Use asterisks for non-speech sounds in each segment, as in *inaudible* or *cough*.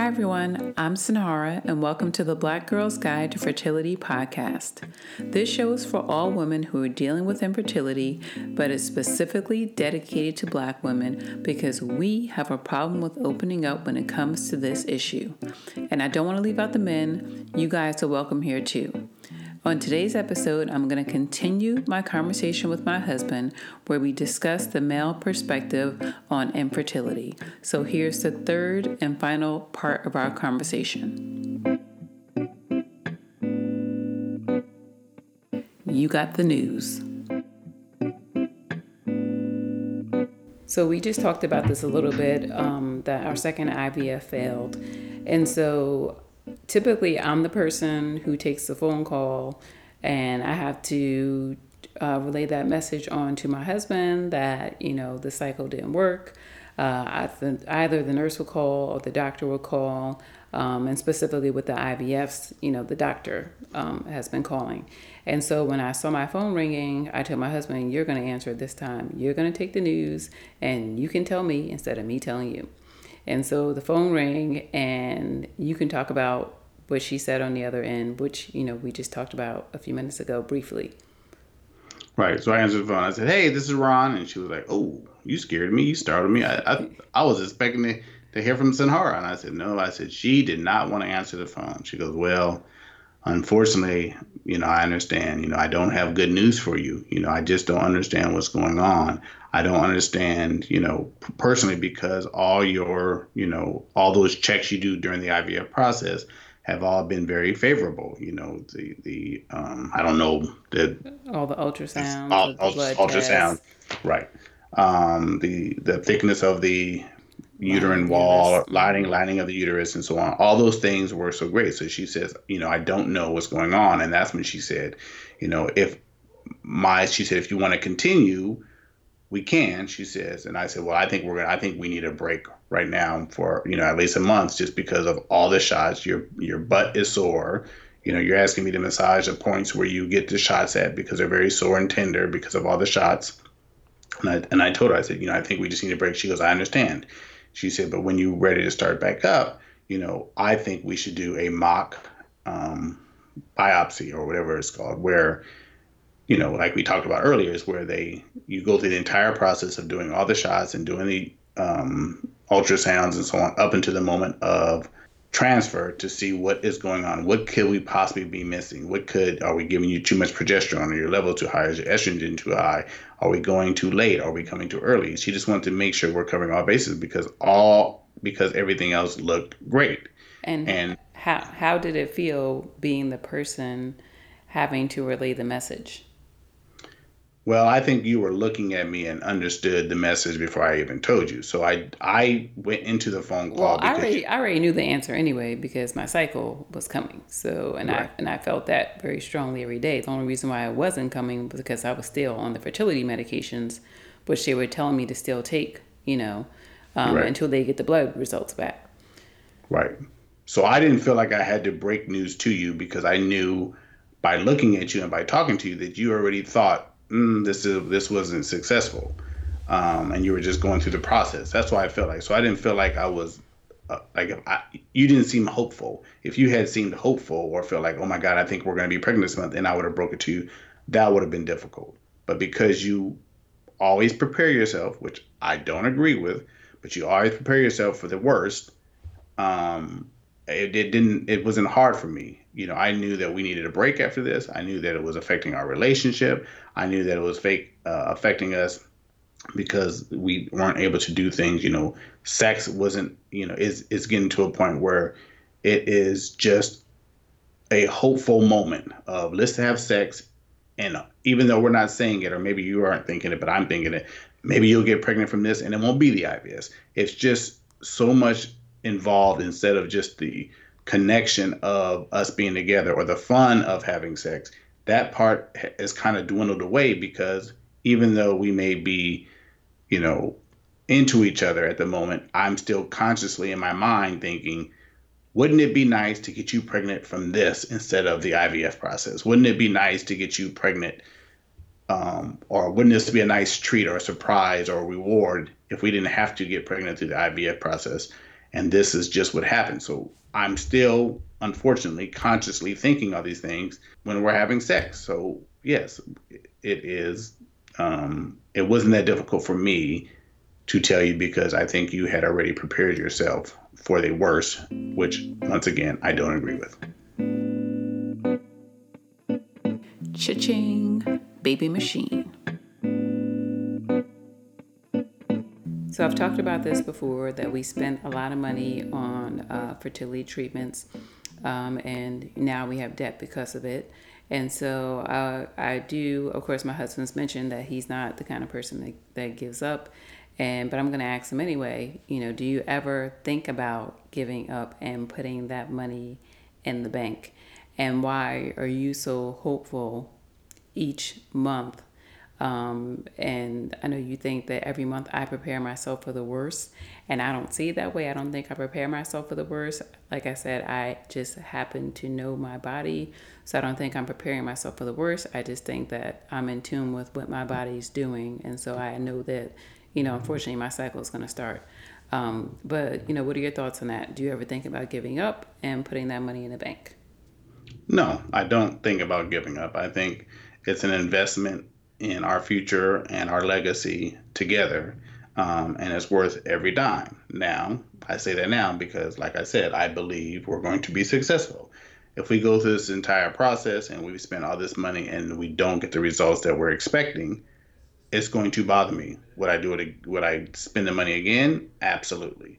Hi, everyone. I'm Sinhara, and welcome to the Black Girl's Guide to Fertility podcast. This show is for all women who are dealing with infertility, but is specifically dedicated to Black women because we have a problem with opening up when it comes to this issue. And I don't want to leave out the men, you guys are welcome here too. On today's episode, I'm going to continue my conversation with my husband where we discuss the male perspective on infertility. So here's the third and final part of our conversation. You got the news. So we just talked about this a little bit um, that our second IVF failed. And so typically I'm the person who takes the phone call and I have to uh, relay that message on to my husband that, you know, the cycle didn't work. Uh, either the nurse will call or the doctor will call. Um, and specifically with the IVFs, you know, the doctor um, has been calling. And so when I saw my phone ringing, I told my husband, You're going to answer this time. You're going to take the news and you can tell me instead of me telling you. And so the phone rang, and you can talk about what she said on the other end, which, you know, we just talked about a few minutes ago briefly. Right. So I answered the phone. I said, Hey, this is Ron. And she was like, Oh, you scared me. You startled me. I, I, I was expecting to, to hear from Sinhara. And I said, No. I said, She did not want to answer the phone. She goes, Well, unfortunately, you know, I understand. You know, I don't have good news for you. You know, I just don't understand what's going on. I don't understand, you know, personally because all your, you know, all those checks you do during the IVF process have all been very favorable. You know, the the um, I don't know the all the ultrasounds, all, all, ultrasound, right? Um, the the thickness of the uterine wall, uterus. lining lining of the uterus, and so on. All those things were so great. So she says, you know, I don't know what's going on, and that's when she said, you know, if my she said if you want to continue we can she says. And i said well i think we're gonna i think we need a break right now for you know at least a month just because of all the shots. Your your butt is sore. You know you're asking me to massage the points where you get the shots at because they're very sore and tender because of all the shots. And i and i told her i said you know i think we just need a break. She goes i understand. She said but when you're ready to start back up you know i think we should do a mock um, biopsy or whatever it's called where you know, like we talked about earlier, is where they you go through the entire process of doing all the shots and doing the um, ultrasounds and so on up until the moment of transfer to see what is going on. What could we possibly be missing? What could are we giving you too much progesterone? Are your level too high? Is your estrogen too high? Are we going too late? Are we coming too early? She just wanted to make sure we're covering all bases because all because everything else looked great. And and how how did it feel being the person having to relay the message? Well, I think you were looking at me and understood the message before I even told you. So I I went into the phone call. Well, I already I already knew the answer anyway because my cycle was coming. So and right. I and I felt that very strongly every day. The only reason why I wasn't coming was because I was still on the fertility medications, which they were telling me to still take. You know, um, right. until they get the blood results back. Right. So I didn't feel like I had to break news to you because I knew by looking at you and by talking to you that you already thought mm, this is this wasn't successful, um, and you were just going through the process. That's why I felt like. So I didn't feel like I was uh, like I, you didn't seem hopeful. If you had seemed hopeful or felt like, oh my God, I think we're going to be pregnant this month, and I would have broke it to you, that would have been difficult. But because you always prepare yourself, which I don't agree with, but you always prepare yourself for the worst. Um, it, it didn't. It wasn't hard for me you know, I knew that we needed a break after this. I knew that it was affecting our relationship. I knew that it was fake uh, affecting us because we weren't able to do things. You know, sex wasn't. You know, is is getting to a point where it is just a hopeful moment of let's have sex, and even though we're not saying it, or maybe you aren't thinking it, but I'm thinking it. Maybe you'll get pregnant from this, and it won't be the IVF. It's just so much involved instead of just the connection of us being together or the fun of having sex, that part is kind of dwindled away because even though we may be, you know, into each other at the moment, I'm still consciously in my mind thinking, wouldn't it be nice to get you pregnant from this instead of the IVF process? Wouldn't it be nice to get you pregnant? Um, or wouldn't this be a nice treat or a surprise or a reward if we didn't have to get pregnant through the IVF process? and this is just what happened. So I'm still, unfortunately, consciously thinking of these things when we're having sex. So yes, it is. Um, it wasn't that difficult for me to tell you because I think you had already prepared yourself for the worst, which once again I don't agree with. Cha-ching, baby machine. So I've talked about this before that we spent a lot of money on uh, fertility treatments, um, and now we have debt because of it. And so uh, I do, of course, my husband's mentioned that he's not the kind of person that, that gives up. And but I'm going to ask him anyway. You know, do you ever think about giving up and putting that money in the bank? And why are you so hopeful each month um, and I know you think that every month I prepare myself for the worst, and I don't see it that way. I don't think I prepare myself for the worst. Like I said, I just happen to know my body, so I don't think I'm preparing myself for the worst. I just think that I'm in tune with what my body's doing, and so I know that, you know, unfortunately, my cycle is going to start. Um, but you know, what are your thoughts on that? Do you ever think about giving up and putting that money in the bank? No, I don't think about giving up. I think it's an investment in our future and our legacy together. Um, and it's worth every dime. Now, I say that now because, like I said, I believe we're going to be successful. If we go through this entire process and we spend all this money and we don't get the results that we're expecting, it's going to bother me. Would I do it? Would I spend the money again? Absolutely.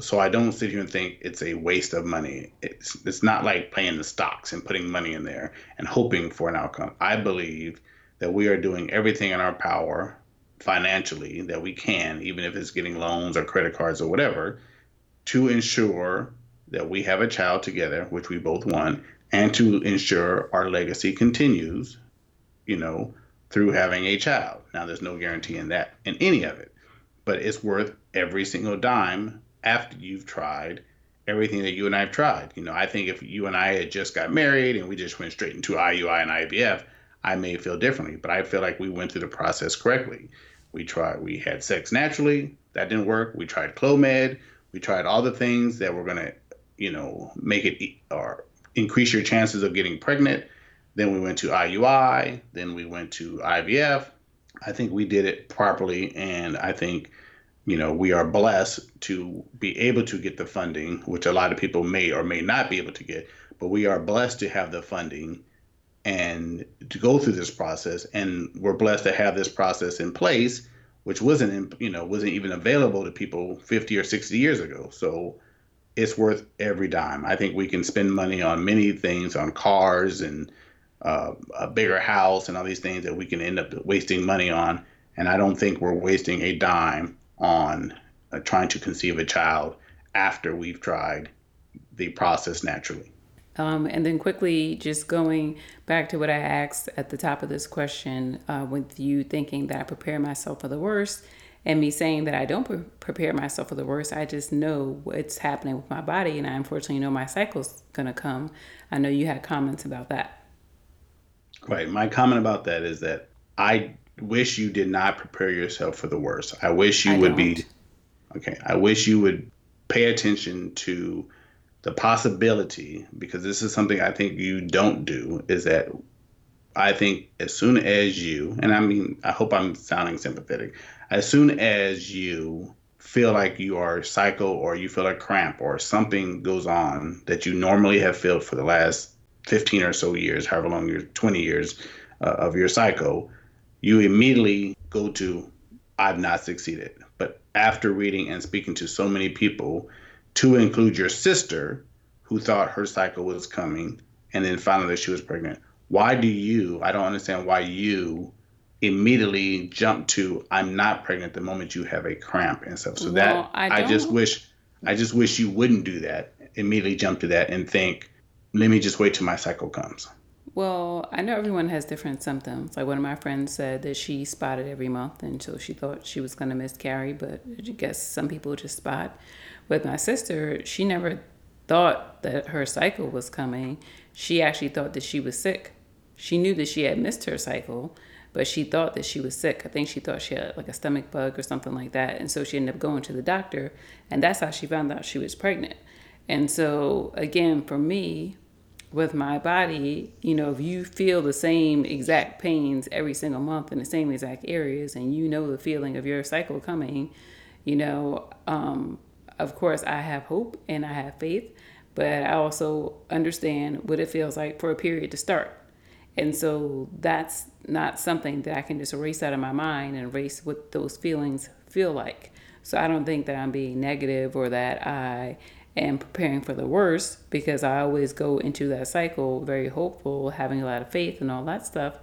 So I don't sit here and think it's a waste of money. It's it's not like playing the stocks and putting money in there and hoping for an outcome. I believe that we are doing everything in our power financially that we can, even if it's getting loans or credit cards or whatever, to ensure that we have a child together, which we both want, and to ensure our legacy continues, you know, through having a child. Now, there's no guarantee in that, in any of it, but it's worth every single dime after you've tried everything that you and I have tried. You know, I think if you and I had just got married and we just went straight into IUI and IVF, I may feel differently, but I feel like we went through the process correctly. We tried, we had sex naturally, that didn't work. We tried Clomid, we tried all the things that were gonna, you know, make it or increase your chances of getting pregnant. Then we went to IUI, then we went to IVF. I think we did it properly, and I think, you know, we are blessed to be able to get the funding, which a lot of people may or may not be able to get, but we are blessed to have the funding and to go through this process. And we're blessed to have this process in place, which wasn't, you know, wasn't even available to people 50 or 60 years ago. So it's worth every dime. I think we can spend money on many things, on cars and uh, a bigger house and all these things that we can end up wasting money on. And I don't think we're wasting a dime on uh, trying to conceive a child after we've tried the process naturally. Um, and then quickly, just going back to what I asked at the top of this question, uh, with you thinking that I prepare myself for the worst, and me saying that I don't pre- prepare myself for the worst, I just know what's happening with my body, and I unfortunately know my cycle's gonna come. I know you had comments about that. Right. My comment about that is that I wish you did not prepare yourself for the worst. I wish you I would don't. be okay. I wish you would pay attention to the possibility, because this is something I think you don't do, is that I think as soon as you, and I mean, I hope I'm sounding sympathetic, as soon as you feel like you are psycho or you feel a cramp or something goes on that you normally have felt for the last 15 or so years, however long your 20 years uh, of your psycho, you immediately go to, I've not succeeded. But after reading and speaking to so many people, to include your sister who thought her cycle was coming and then found out that she was pregnant. Why do you, I don't understand why you immediately jump to I'm not pregnant the moment you have a cramp and stuff. So well, that I, I just wish I just wish you wouldn't do that. Immediately jump to that and think, let me just wait till my cycle comes. Well, I know everyone has different symptoms. Like one of my friends said that she spotted every month until she thought she was going to miscarry, but I guess some people just spot. With my sister, she never thought that her cycle was coming. She actually thought that she was sick. she knew that she had missed her cycle, but she thought that she was sick. I think she thought she had like a stomach bug or something like that. And so she ended up going to the doctor, and that's how she found out she was pregnant. And so, again, for me, with my body, you know, if you feel the same exact pains every single month in the same exact areas and you know the feeling of your cycle coming, you know, um, of course, I have hope and I have faith, but I also understand what it feels like for a period to start. And so that's not something that I can just erase out of my mind and erase what those feelings feel like. So I don't think that I'm being negative or that I am preparing for the worst because I always go into that cycle very hopeful, having a lot of faith and all that stuff.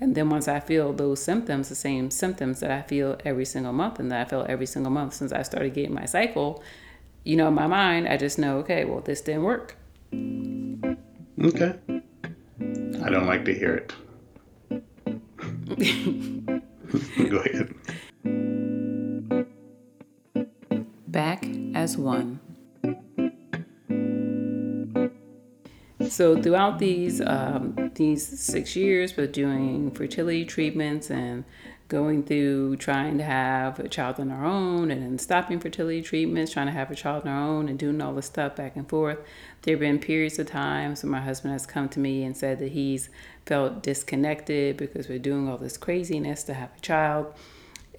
And then once I feel those symptoms, the same symptoms that I feel every single month and that I feel every single month since I started getting my cycle, you know, in my mind, I just know, okay, well, this didn't work. Okay. I don't like to hear it. *laughs* *laughs* Go ahead. Back as one. So throughout these um, these six years with doing fertility treatments and going through trying to have a child on our own and then stopping fertility treatments, trying to have a child on our own and doing all this stuff back and forth, there have been periods of times when my husband has come to me and said that he's felt disconnected because we're doing all this craziness to have a child.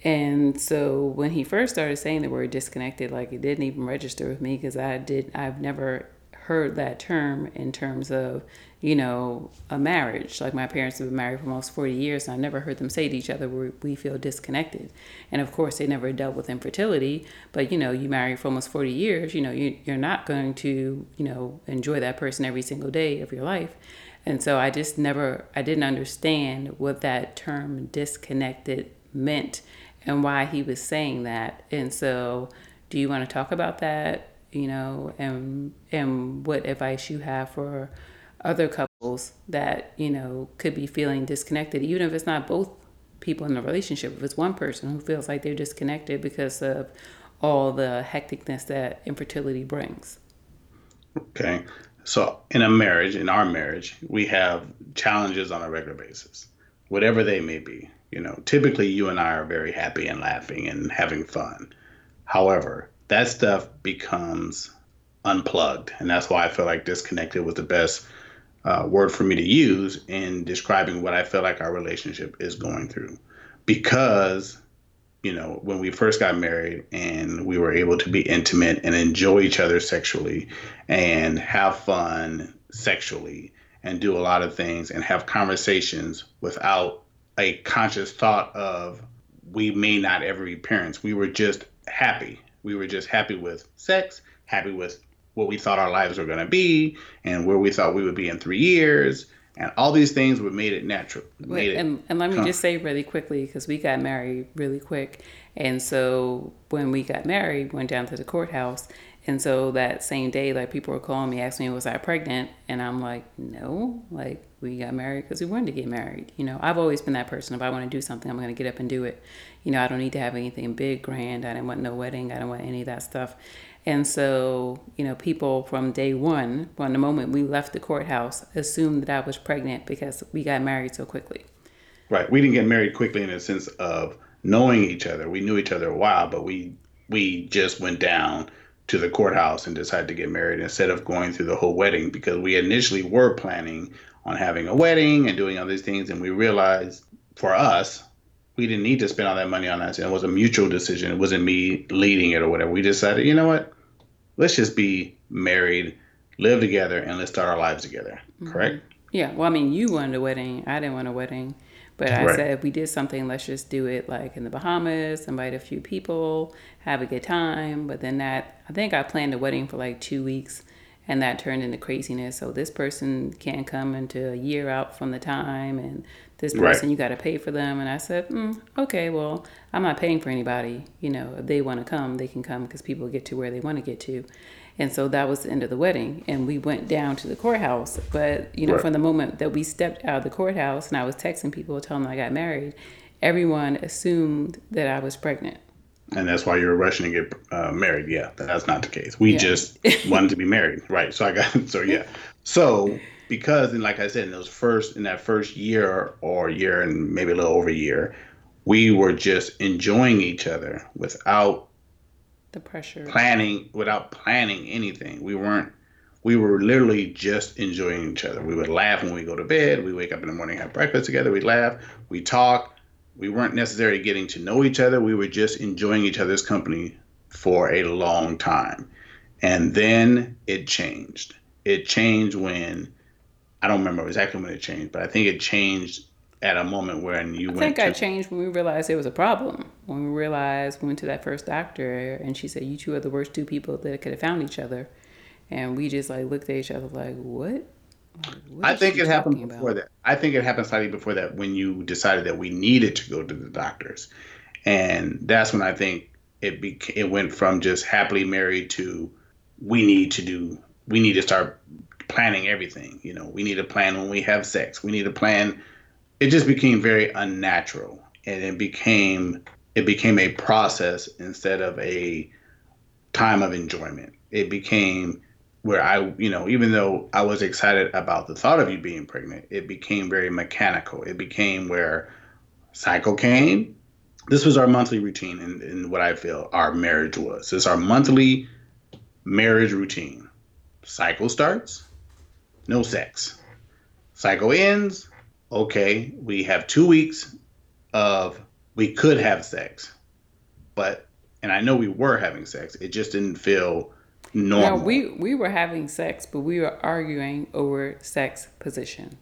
And so when he first started saying the word disconnected, like it didn't even register with me because I did I've never heard that term in terms of, you know, a marriage. Like my parents have been married for almost 40 years, and I never heard them say to each other, we feel disconnected. And of course, they never dealt with infertility, but, you know, you marry for almost 40 years, you know, you, you're not going to, you know, enjoy that person every single day of your life. And so I just never, I didn't understand what that term disconnected meant and why he was saying that. And so, do you want to talk about that? You know, and and what advice you have for other couples that you know could be feeling disconnected, even if it's not both people in the relationship. If it's one person who feels like they're disconnected because of all the hecticness that infertility brings. Okay. So, in a marriage, in our marriage, we have challenges on a regular basis, whatever they may be. You know, typically you and I are very happy and laughing and having fun. However, that stuff becomes unplugged. And that's why I feel like disconnected was the best uh, word for me to use in describing what I feel like our relationship is going through. Because, you know, when we first got married and we were able to be intimate and enjoy each other sexually and have fun sexually and do a lot of things and have conversations without a conscious thought of we may not ever be parents. We were just happy we were just happy with sex, happy with what we thought our lives were going to be, and where we thought we would be in three years. And all these things would made it natural. Wait, and, and let me just say really quickly because we got married really quick, and so when we got married, went down to the courthouse, and so that same day, like people were calling me, asking me, was I pregnant? And I'm like, no, like we got married because we wanted to get married. You know, I've always been that person. If I want to do something, I'm going to get up and do it. You know, I don't need to have anything big, grand. I didn't want no wedding. I don't want any of that stuff. And so, you know, people from day one, from the moment we left the courthouse, assumed that I was pregnant because we got married so quickly. Right. We didn't get married quickly in the sense of knowing each other. We knew each other a while, but we we just went down to the courthouse and decided to get married instead of going through the whole wedding because we initially were planning on having a wedding and doing all these things and we realized for us we didn't need to spend all that money on that. It was a mutual decision. It wasn't me leading it or whatever. We decided you know what? Let's just be married live together and let's start our lives together. Mm-hmm. correct? Yeah. Well i mean you wanted a wedding. I didn't want a wedding. But I right. said, if we did something, let's just do it like in the Bahamas, invite a few people, have a good time. But then that, I think I planned a wedding for like two weeks and that turned into craziness. So this person can't come until a year out from the time, and this person right. you got to pay for them. And I said, mm, okay, well, I'm not paying for anybody. You know, if they want to come, they can come because people get to where they want to get to. And so that was the end of the wedding. And we went down to the courthouse. But, you know, right. from the moment that we stepped out of the courthouse and I was texting people telling them I got married, everyone assumed that I was pregnant. And that's why you're rushing to get uh, married. Yeah, that's not the case. We yeah. just *laughs* wanted to be married. Right. So I got, so yeah. So because, and like I said, in those first in that first year or year and maybe a little over a year, we were just enjoying each other without the pressure planning without planning anything. We weren't we were literally just enjoying each other. We would laugh when we go to bed. We wake up in the morning, have breakfast together. We laugh. We talk. We weren't necessarily getting to know each other. We were just enjoying each other's company for a long time. And then it changed. It changed when I don't remember exactly when it changed, but I think it changed at a moment when you I went. think I changed when we realized it was a problem. When we realized we went to that first doctor and she said, "You two are the worst two people that could have found each other," and we just like looked at each other like, "What?" What I think it happened before about? that. I think it happened slightly before that when you decided that we needed to go to the doctors, and that's when I think it became it went from just happily married to we need to do we need to start planning everything. You know, we need to plan when we have sex. We need to plan. It just became very unnatural, and it became it became a process instead of a time of enjoyment. It became where I, you know, even though I was excited about the thought of you being pregnant, it became very mechanical. It became where cycle came. This was our monthly routine, and, and what I feel our marriage was. It's our monthly marriage routine. Cycle starts, no sex. Cycle ends, okay, we have two weeks of we could have sex, but and I know we were having sex, it just didn't feel normal. No, we we were having sex, but we were arguing over sex position.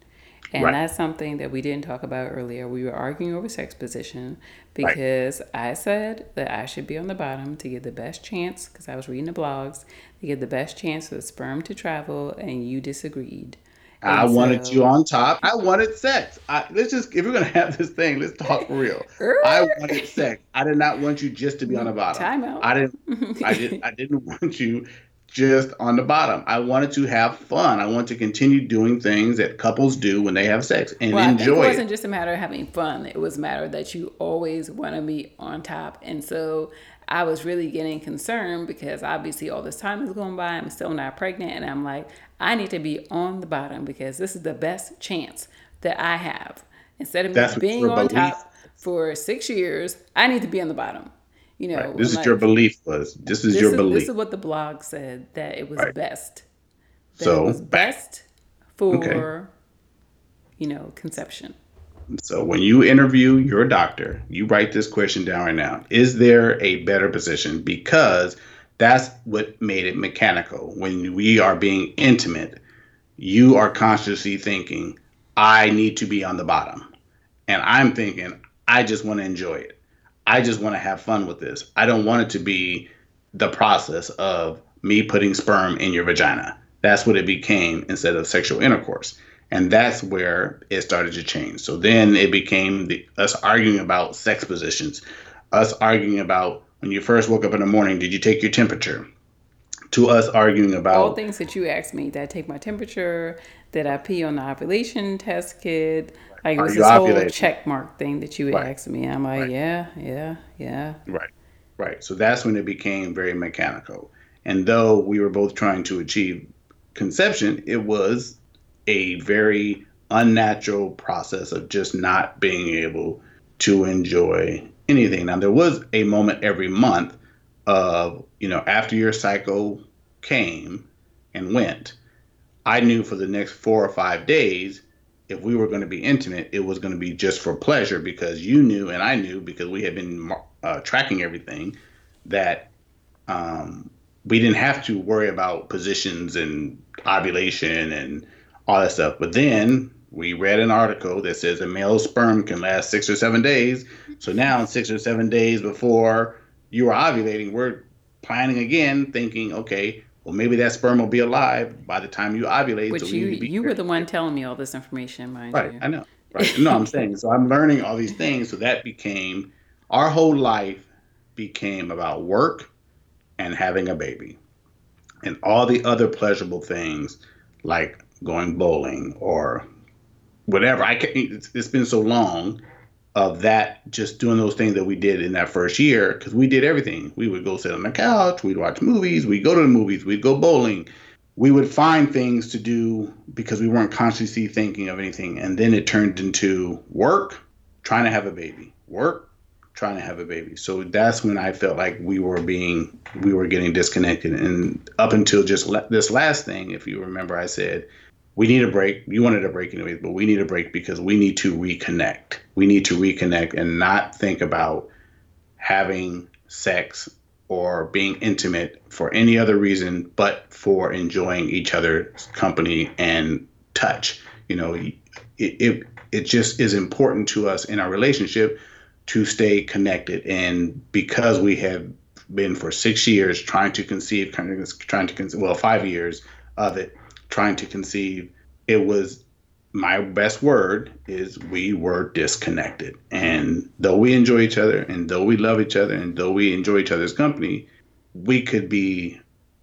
And right. that's something that we didn't talk about earlier. We were arguing over sex position because right. I said that I should be on the bottom to get the best chance, because I was reading the blogs, to get the best chance for the sperm to travel, and you disagreed. And I wanted you on top. I wanted sex. I, let's just if we're gonna have this thing, let's talk for *laughs* real. I wanted sex. I did not want you just to be on the *laughs* bottom. Time out. I didn't. I did. *laughs* I didn't want you just on the bottom. I wanted to have fun. I want to continue doing things that couples do when they have sex and well, enjoy. it wasn't just a matter of having fun. It was a matter that you always want to be on top. And so I was really getting concerned because obviously all this time is going by. I'm still not pregnant, and I'm like, I need to be on the bottom because this is the best chance that I have. Instead of being on top for six years, I need to be on the bottom. You know, right. this is your belief was. This is this your is, belief. This is what the blog said that it was right. best. That so it was best for okay. you know conception. So when you interview your doctor, you write this question down right now. Is there a better position? Because that's what made it mechanical. When we are being intimate, you are consciously thinking, I need to be on the bottom. And I'm thinking, I just want to enjoy it. I just want to have fun with this. I don't want it to be the process of me putting sperm in your vagina. That's what it became instead of sexual intercourse. And that's where it started to change. So then it became the, us arguing about sex positions, us arguing about when you first woke up in the morning, did you take your temperature? To us arguing about all things that you asked me. that I take my temperature? that I pee on the ovulation test kit? Like it was this whole check mark thing that you right. asked me. I'm like, right. yeah, yeah, yeah. Right, right. So that's when it became very mechanical. And though we were both trying to achieve conception, it was a very unnatural process of just not being able to enjoy anything. Now there was a moment every month of, you know, after your cycle came and went, I knew for the next four or five days if we were going to be intimate, it was going to be just for pleasure because you knew and I knew because we had been uh, tracking everything that um, we didn't have to worry about positions and ovulation and all that stuff. But then we read an article that says a male sperm can last six or seven days. So now, six or seven days before you are ovulating, we're planning again, thinking, okay, well, maybe that sperm will be alive by the time you ovulate. Which so you you were the one telling me all this information, mind right, you. I know. Right. No, I'm saying so. I'm learning all these things. So that became our whole life became about work and having a baby, and all the other pleasurable things like going bowling or whatever. I can, it's, it's been so long of that just doing those things that we did in that first year because we did everything. We would go sit on the couch, we'd watch movies, we'd go to the movies, we'd go bowling, we would find things to do because we weren't consciously thinking of anything. And then it turned into work, trying to have a baby, work, trying to have a baby. So that's when I felt like we were being, we were getting disconnected. And up until just le- this last thing, if you remember, I said, we need a break. You wanted a break anyway, but we need a break because we need to reconnect. We need to reconnect and not think about having sex or being intimate for any other reason but for enjoying each other's company and touch. You know, it, it, it just is important to us in our relationship to stay connected. And because we have been for six years trying to conceive, trying to conceive, well, five years of it, trying to conceive, it was my best word is we were disconnected. And though we enjoy each other and though we love each other and though we enjoy each other's company, we could be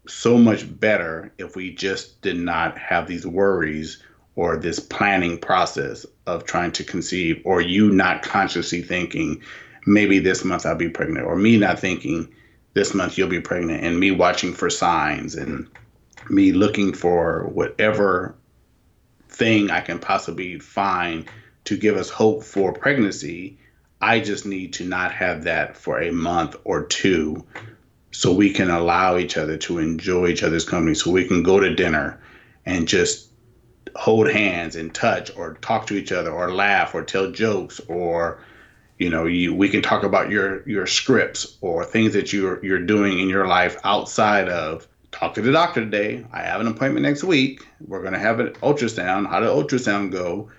so much better if we just did not have these worries or this planning process of trying to conceive or you not consciously thinking maybe this month I'll be pregnant or me not thinking this month you'll be pregnant and me watching for signs and me looking for whatever thing I can possibly find to give us hope for pregnancy. I just need to not have that for a month or two so we can allow each other to enjoy each other's company, so we can go to dinner and just hold hands and touch or talk to each other or laugh or tell jokes or you know you we can talk about your your scripts or things that you're you're doing in your life outside of talk to the doctor today. I have an appointment next week. We're going to have an ultrasound. How did ultrasound go?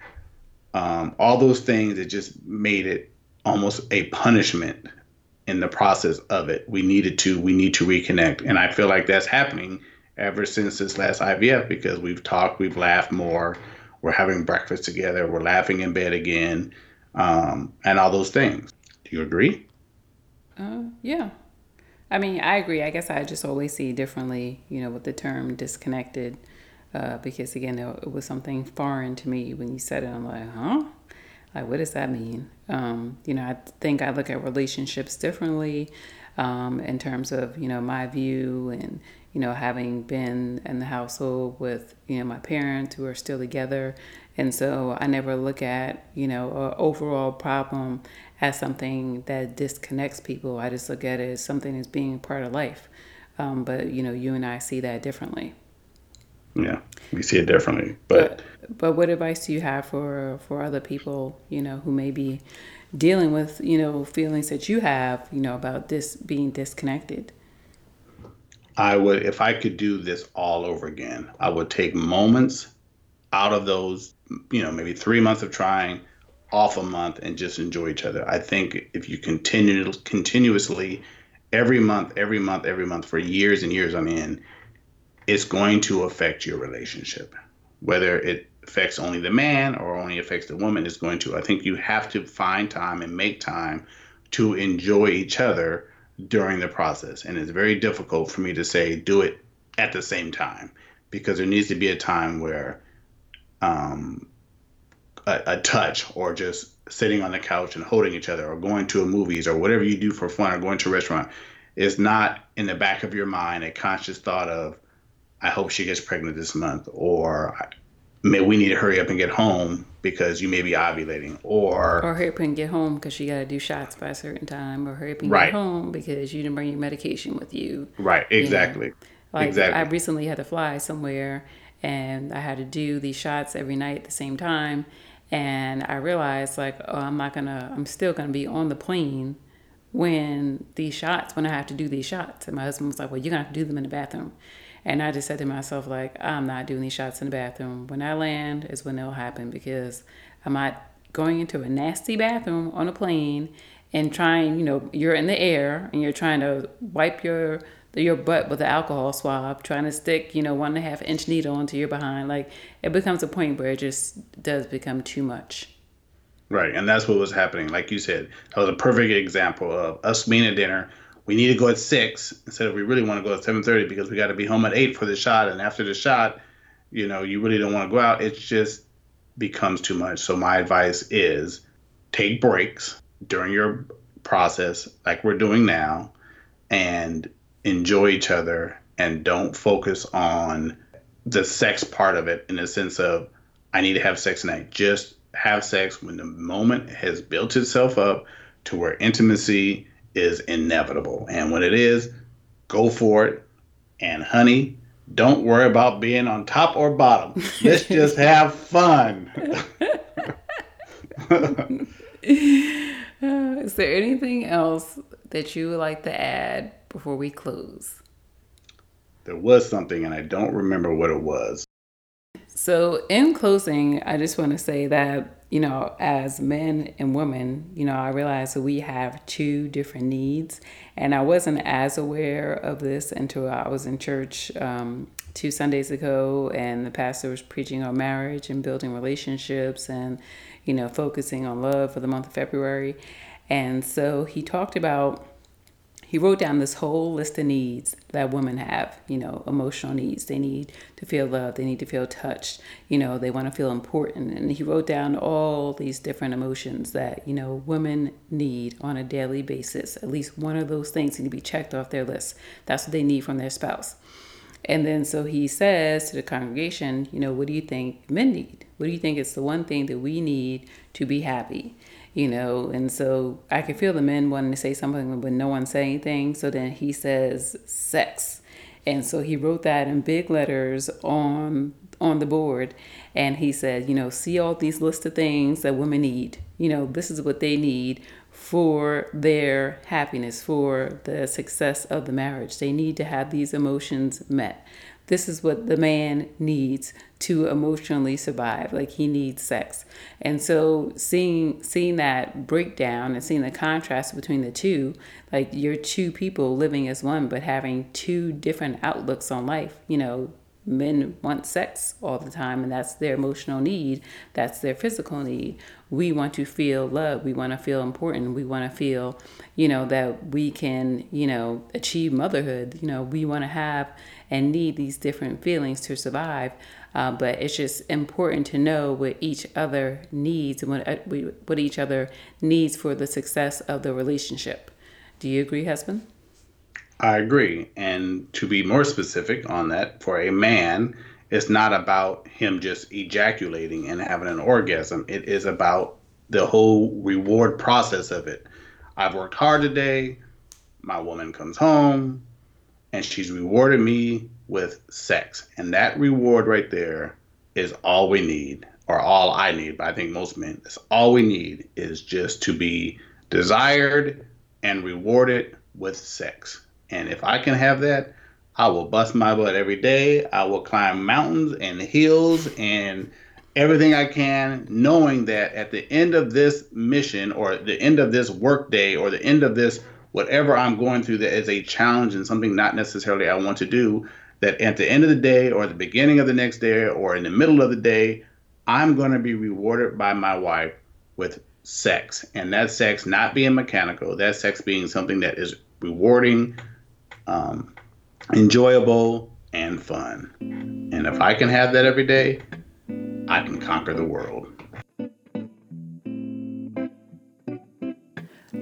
Um, all those things it just made it almost a punishment in the process of it. We needed to, we need to reconnect. And I feel like that's happening ever since this last IVF because we've talked, we've laughed more, we're having breakfast together, we're laughing in bed again, um, and all those things. Do you agree? Uh, yeah, I mean, I agree. I guess I just always see differently, you know, with the term disconnected, uh, because again, it was something foreign to me when you said it. I'm like, huh? Like, what does that mean? Um, you know, I think I look at relationships differently um, in terms of, you know, my view and, you know, having been in the household with, you know, my parents who are still together. And so I never look at, you know, an overall problem as something that disconnects people. I just look at it as something as being part of life. Um, but you know, you and I see that differently. Yeah, we see it differently. But, but but what advice do you have for for other people, you know, who may be dealing with you know feelings that you have, you know, about this being disconnected? I would, if I could do this all over again, I would take moments out of those, you know, maybe three months of trying off a month and just enjoy each other. I think if you continue continuously every month, every month, every month for years and years on end, it's going to affect your relationship. Whether it affects only the man or only affects the woman is going to. I think you have to find time and make time to enjoy each other during the process. And it's very difficult for me to say do it at the same time because there needs to be a time where um, a, a touch or just sitting on the couch and holding each other or going to a movies or whatever you do for fun or going to a restaurant is not in the back of your mind a conscious thought of i hope she gets pregnant this month or may we need to hurry up and get home because you may be ovulating or or hurry up and get home because you got to do shots by a certain time or hurry up and right. get home because you didn't bring your medication with you right exactly you know? like exactly. i recently had to fly somewhere and i had to do these shots every night at the same time and I realized like, oh, I'm not gonna, I'm still gonna be on the plane when these shots, when I have to do these shots. And my husband was like, well, you're gonna have to do them in the bathroom. And I just said to myself, like, I'm not doing these shots in the bathroom. When I land is when they'll happen because I'm not going into a nasty bathroom on a plane and trying, you know, you're in the air and you're trying to wipe your your butt with an alcohol swab, trying to stick, you know, one and a half inch needle into your behind. Like it becomes a point where it just does become too much. Right. And that's what was happening. Like you said, that was a perfect example of us being at dinner. We need to go at six instead of we really want to go at seven thirty because we got to be home at eight for the shot. And after the shot, you know, you really don't want to go out. It just becomes too much. So my advice is take breaks during your process, like we're doing now, and enjoy each other and don't focus on the sex part of it in the sense of I need to have sex tonight. Just have sex when the moment has built itself up to where intimacy is inevitable. And when it is, go for it. And honey, don't worry about being on top or bottom. Let's *laughs* just have fun. Uh, *laughs* is there anything else that you would like to add before we close? There was something, and I don't remember what it was. So, in closing, I just want to say that, you know, as men and women, you know, I realize that we have two different needs. And I wasn't as aware of this until I was in church um, two Sundays ago, and the pastor was preaching on marriage and building relationships and, you know, focusing on love for the month of February. And so he talked about he wrote down this whole list of needs that women have, you know, emotional needs. They need to feel loved, they need to feel touched, you know, they want to feel important. And he wrote down all these different emotions that, you know, women need on a daily basis. At least one of those things need to be checked off their list. That's what they need from their spouse. And then so he says to the congregation, you know, what do you think men need? What do you think is the one thing that we need to be happy? You know and so i could feel the men wanting to say something but no one said anything. So then he says sex. And so he wrote that in big letters on on the board. And he said you know see all these list of things that women need. You know this is what they need for their happiness for the success of the marriage. They need to have these emotions met. This is what the man needs to emotionally survive like he needs sex. And so seeing seeing that breakdown and seeing the contrast between the two like you're two people living as one but having two different outlooks on life. You know men want sex all the time and that's their emotional need. That's their physical need. We want to feel love we want to feel important. We want to feel you know that we can you know achieve motherhood. You know we want to have and need these different feelings to survive. Uh, but it's just important to know what each other needs and what, uh, what each other needs for the success of the relationship. Do you agree, husband? I agree. And to be more specific on that, for a man, it's not about him just ejaculating and having an orgasm. It is about the whole reward process of it. I've worked hard today. My woman comes home and she's rewarded me with sex. And that reward right there is all we need, or all I need, but I think most men, that's all we need is just to be desired and rewarded with sex. And if I can have that, I will bust my butt every day. I will climb mountains and hills and everything I can, knowing that at the end of this mission or the end of this workday or the end of this whatever I'm going through that is a challenge and something not necessarily I want to do, that at the end of the day or the beginning of the next day or in the middle of the day, I'm going to be rewarded by my wife with sex. And that sex not being mechanical, that sex being something that is rewarding, um, enjoyable, and fun. And if I can have that every day, I can conquer the world.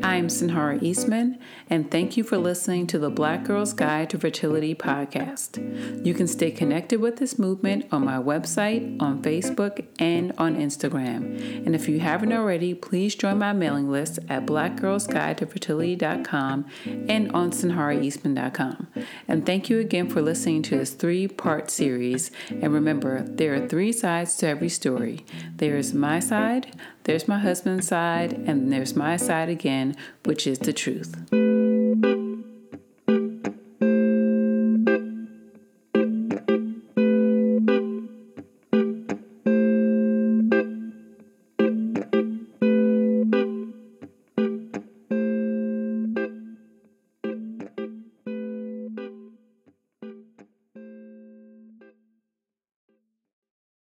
I'm Sinhara Eastman, and thank you for listening to the Black Girl's Guide to Fertility podcast. You can stay connected with this movement on my website, on Facebook, and on Instagram. And if you haven't already, please join my mailing list at blackgirlsguidetofertility.com and on sinharaeastman.com. And thank you again for listening to this three part series. And remember, there are three sides to every story there is my side, there's my husband's side, and there's my side again, which is the truth.